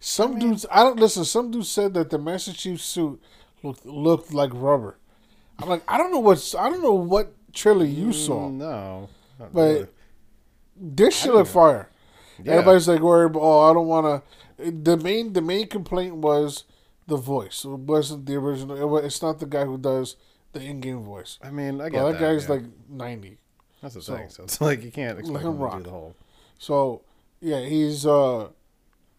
Some dudes, I don't listen. Some dudes said that the Master Chief suit looked looked like rubber. I'm like, I don't know what's, I don't know what trailer you saw. Mm, no, But really. This shit look fire. Yeah. Everybody's like worried. Oh, I don't want to. The main the main complaint was the voice. It wasn't the original. It it's not the guy who does the in-game voice. I mean, I get that. that guy's yeah. like ninety. that's the so- thing. So it's like you can't expect him him to do the whole. So yeah, he's uh,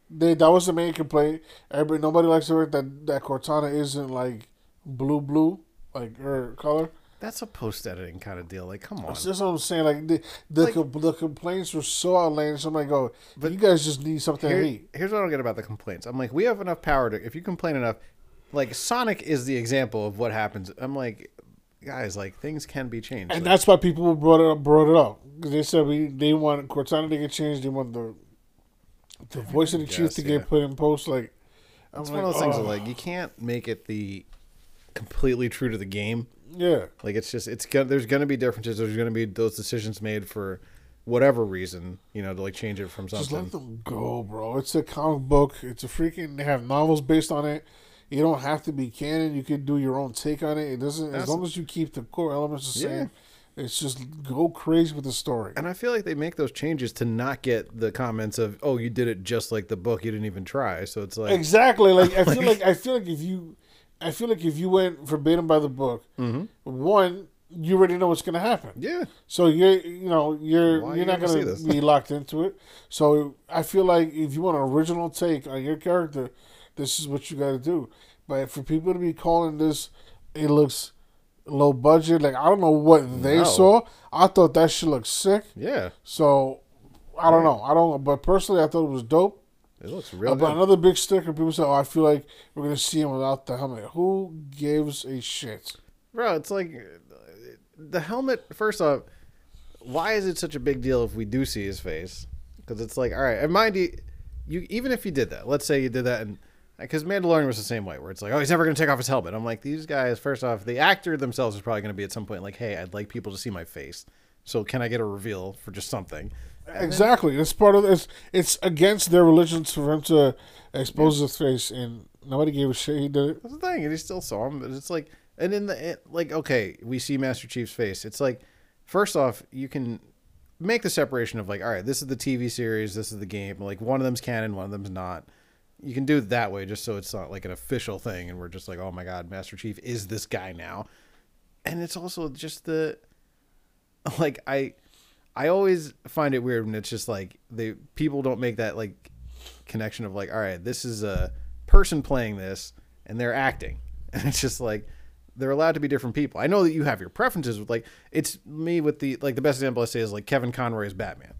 they, that was the main complaint. Everybody, nobody likes the fact that that Cortana isn't like blue blue like her color. That's a post editing kind of deal. Like, come on. That's what I'm saying. Like the the, Like- com- the complaints were so outlandish. I'm like, oh, but you guys just need something Here- to hate. here's what I don't get about the complaints. I'm like, we have enough power to. If you complain enough, like Sonic is the example of what happens. I'm like, guys, like things can be changed. And Like, that's why people brought it up. Brought it up because they said we they want Cortana to get changed. They want the the voice of the chief to yeah. get put in post. Like, I'm it's like, one of those things oh, that like you can't make it the completely true to the game. Yeah, Like it's just it's gonna there's gonna be differences. There's gonna be those decisions made for whatever reason, you know, to like change it from something. just let them go, bro. It's a comic book. It's a freaking. They have novels based on it. You don't have to be canon. You can do your own take on it. It doesn't as long as you keep the core elements the Yeah. same. It's just go crazy with the story. And I feel like they make those changes to not get the comments of, "Oh, you did it just like the book. You didn't even try." So it's like, Exactly. Like I feel like I feel like if you, I feel like if you went verbatim by the book, Mm-hmm. one you already know what's gonna happen. yeah, So you're you know you're Why you're not gonna gonna be locked into it. So I feel like if you want an original take on your character, this is what you got to do. But for people to be calling this, it looks low budget. Like I don't know what they No. saw. I thought that shit looked sick. yeah, So I don't know. I don't. But personally, I thought it was dope. It looks real uh, But good. another big sticker, people say, "Oh, I feel like we're gonna see him without the helmet." Who gives a shit? Bro, it's like uh, the helmet. First off, why is it such a big deal if we do see his face? Because it's like, all right, and mind you, you even if you did that, let's say you did that, and because Mandalorian was the same way, where it's like, oh, he's never going to take off his helmet. I'm like, these guys. First off, the actor themselves is probably going to be at some point like, hey, I'd like people to see my face, so can I get a reveal for just something? Exactly. It's part of it's it's against their religion for him to expose his face, and nobody gave a shit. He did it. That's the thing, and he still saw him. But it's like And in the it, like, okay, we see Master Chief's face. It's like, first off, you can make the separation of like, all right, this is the TV series, this is the game. Like one of them's canon, one of them's not. You can do it that way, just so it's not like an official thing, and we're just like, oh my god, Master Chief is this guy now. And it's also just the, like I, I always find it weird when it's just like they people don't make that like connection of like, all right, this is a person playing this and they're acting, and it's just like they're allowed to be different people. I know that you have your preferences with like it's me with the like the best example I say is like Kevin Conroy is Batman,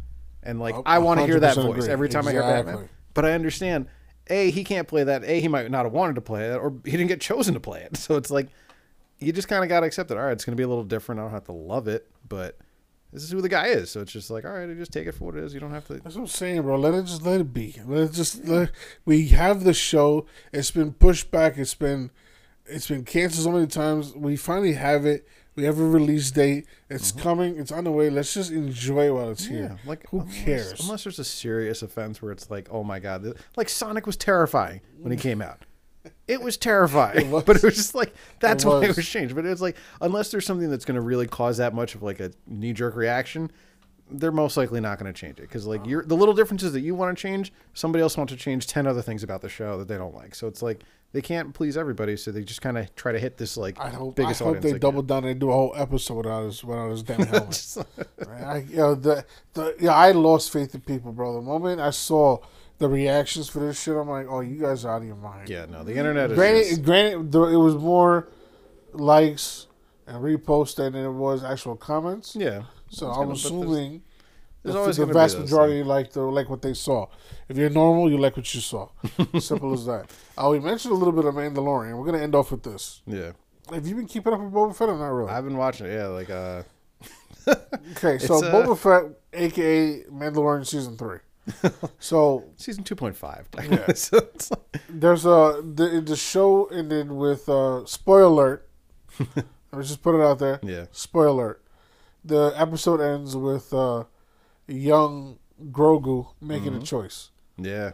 and like Oh, I want to hear that voice agree. every time I hear Batman. But I understand, a he can't play that. A he might not have wanted to play it, or he didn't get chosen to play it. So it's like you just kind of got to accept it. All right, it's going to be a little different. I don't have to love it, but this is who the guy is. So it's just like, all right, just take it for what it is. You don't have to. That's what I'm saying, bro. Let it just let it be. Let it just let we have the show. It's been pushed back. It's been it's been canceled so many times. We finally have it. We have a release date. It's coming. It's on the way. Let's just enjoy it while it's Mm-hmm. Yeah, here. like who unless- cares? Unless there's a serious offense where it's like, oh my god, like Sonic was terrifying when he came out. It was terrifying, It was. but it was just like that's It why it was. changed. But it's like unless there's something that's going to really cause that much of like a knee jerk reaction, they're most likely not going to change it because like oh. you're the little differences that you want to change, somebody else wants to change ten other things about the show that they don't like. So it's like they can't please everybody, so they just kind of try to hit this like I hope. biggest I hope they can. double down and do a whole episode without his without his damn helmet. Right? I, you know, the the yeah, I lost faith in people, bro. The moment I saw the reactions for this shit, I'm like, oh, you guys are out of your mind. Yeah, no, the internet is. Granted, just- granted, it was more likes and reposts than it was actual comments. yeah. So I'm there's- assuming there's the, vast majority like the like what they saw. If you're normal, you like what you saw. Simple as that. Uh, we mentioned a little bit of Mandalorian. We're gonna end off with this. Yeah. Have you been keeping up with Boba Fett or not really? I've been watching it. Yeah, like uh, Okay, so uh, Boba Fett, aka Mandalorian season three. so season two point five. Yeah. so like, there's a the the show ended with uh, spoiler alert. Let's just put it out there. yeah, Spoiler alert. The episode ends with uh, young Grogu making Mm-hmm. a choice. yeah,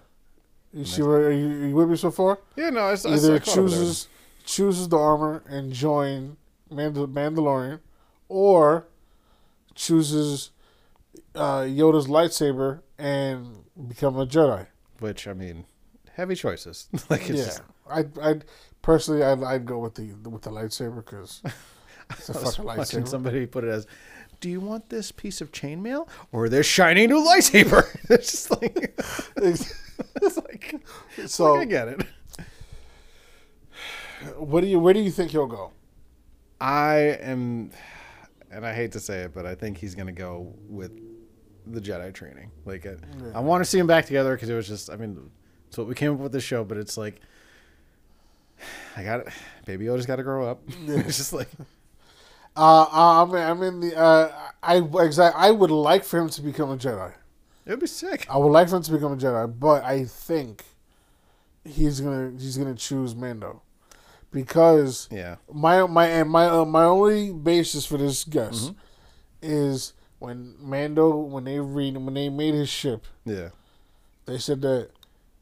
You see where are you, are you with me so far? yeah. No, I, I, I Either up with chooses chooses the armor and join Mandal- Mandalorian, or chooses uh, Yoda's lightsaber and become a Jedi. which I mean, heavy choices. like it's yeah, just, I I personally I'd, I'd go with the with the lightsaber because it's a I was fucking lightsaber. somebody put it as. Do you want this piece of chainmail or this shiny new lightsaber? it's just like it's like So- like, I get it. What do you where do you think he'll go? I am, and I hate to say it, but I think he's going to go with the Jedi training. Like, I, I want to see them back together because it was just, I mean, it's what we came up with the show, but it's like, I got it. Baby Yoda's got to grow up. it's just like, Uh, I'm I'm in the uh, I exact I would like for him to become a Jedi. it would be sick. I would like for him to become a Jedi, but I think he's gonna he's gonna choose Mando because Yeah. my my and my uh, my only basis for this guess Mm-hmm. is when Mando when they read when they made his ship, Yeah. they said that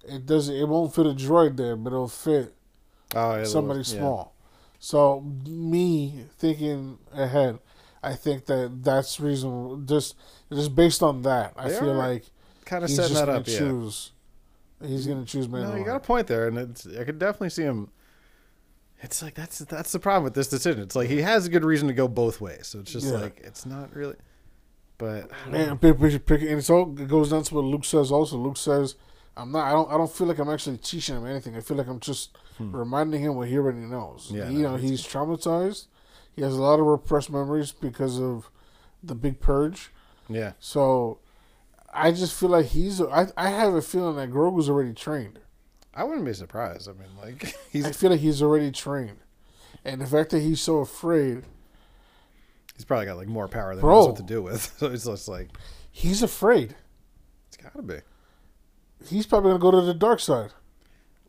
it doesn't it won't fit a droid there, but it'll fit Oh, yeah. somebody yeah. small. So me thinking ahead, I think that that's reasonable. Just just based on that, I They feel like Kind of setting that up, yeah. choose. He's gonna choose No, you got a point there, and it's I could definitely see him. It's like that's that's the problem with this decision. It's like he has a good reason to go both ways, so it's just Yeah. like it's not really. But Man, pick, pick, pick, and it's all it goes down to what Luke says. Also, Luke says, "I'm not. I don't. I don't feel like I'm actually teaching him anything. I feel like I'm just reminding him what he already knows. Hmm. Yeah, you no, know, he's traumatized. He has a lot of repressed memories because of the big purge. yeah, So, I just feel like he's. I, I have a feeling that Grogu's already trained. I wouldn't be surprised. I mean, like he's I feel like he's already trained, and the fact that he's so afraid, he's probably got like more power than Bro. he knows what to do with. So it's just like he's afraid. it's got to be. He's probably gonna go to the dark side.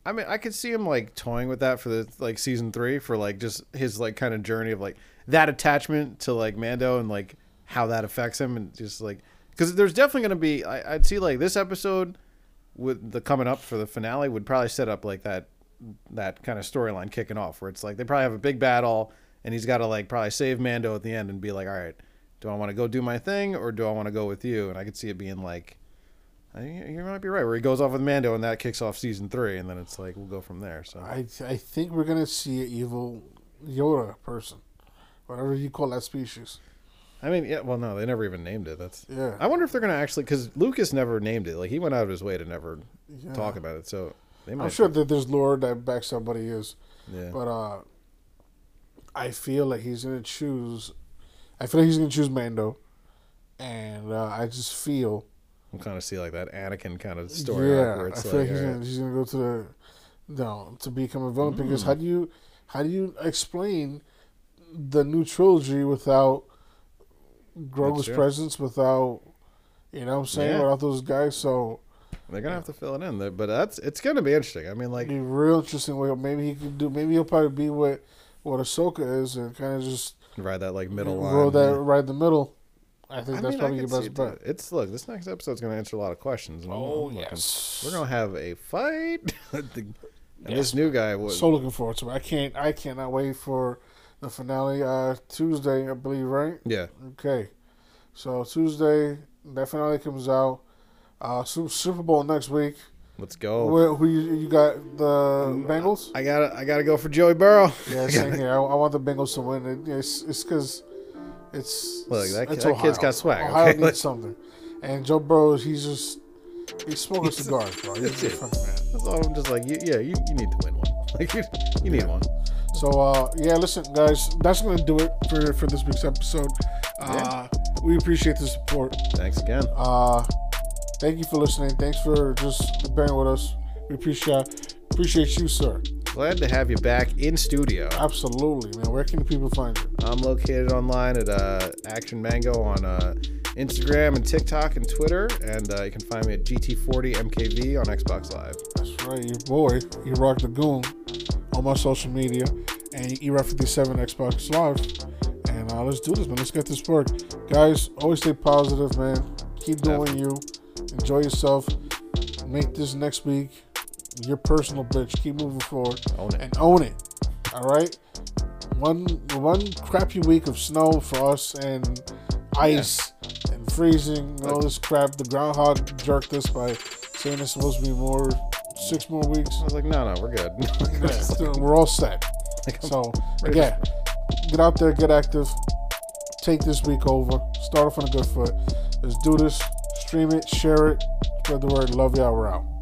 I mean, I could see him like toying with that for the like season three for like just his like kind of journey of like that attachment to like Mando and like how that affects him and just like because there's definitely gonna be I, I'd see like this episode with the coming up for the finale would probably set up like that that kind of storyline kicking off, where it's like they probably have a big battle, and he's got to like probably save Mando at the end and be like, all right, do I want to go do my thing or do I want to go with you? And I could see it being like, you might be right, where he goes off with Mando and that kicks off season three, and then it's like we'll go from there. So I I think we're gonna see an evil Yoda person, whatever you call that species. I mean, yeah, well, no, they never even named it. That's Yeah. I wonder if they're gonna actually because Lucas never named it. Like he went out of his way to never Yeah. talk about it. So they might. I'm sure that there's lore that backs what he is, Yeah. but uh, I feel like he's gonna choose. I feel like he's gonna choose Mando, and uh, I just feel I'm kind of see like that Anakin kind of story yeah, I feel like, like he's gonna, he's gonna go to the no to become a villain because Mm. how do you how do you explain the new trilogy without Grogu's presence, without you know what I'm saying, Yeah. without those guys? So they're gonna have to fill it in. there. But that's it's gonna be interesting. I mean, like be real interesting. Maybe he could do. Maybe he'll probably be what what Ahsoka is, and kind of just ride that like middle line. roll that yeah. right the middle. I think I that's mean, probably your best it bet. It's look, this next episode's gonna answer a lot of questions. And I'm- Oh I'm looking- yes, we're gonna have a fight. The- and Yes. this new guy was so looking forward to it. I can't. I cannot wait for the finale. Uh, Tuesday, I believe, right? yeah. Okay, so Tuesday that finale comes out. Uh, Super Bowl next week. Let's go. Where, who you, you got the Bengals? I gotta I gotta go for Joey Burrow. Yeah, same here. I, I want the Bengals to win. It, it's it's because it's Look, that it's that kid's got swag, Ohio okay? needs something, and Joe Burrow, he's just he's smoking cigars, bro. He's a Dude. fucking man. That's all. I'm just like, you, yeah, you, you need to win one. Like you, you need one. So uh, yeah, listen, guys, that's gonna do it for for this week's episode. Uh, We appreciate the support. Thanks again. Uh, thank you for listening. Thanks for just bearing with us. We appreciate appreciate you, sir. Glad to have you back in studio. Absolutely, man. Where can the people find you? I'm located online at uh, Action Mango on uh, Instagram and TikTok and Twitter, and uh, you can find me at GT40MKV on Xbox Live. That's right, your boy, you rock the goon on my social media and ERA57 Xbox Live. And uh, let's do this, man. Let's get this work. Guys, always stay positive, man. Keep doing you. Enjoy yourself. Make this next week your personal bitch. Keep moving forward Own it. and own it. All right? One one crappy week of snow for us and ice and freezing and all this crap. The groundhog jerked us by saying it's supposed to be more six more weeks. I was like, no, no, we're good. Yeah, we're all set. So again, get out there, get active, take this week over, start off on a good foot. Let's do this. Stream it, share it, spread the word. Love y'all. We're out.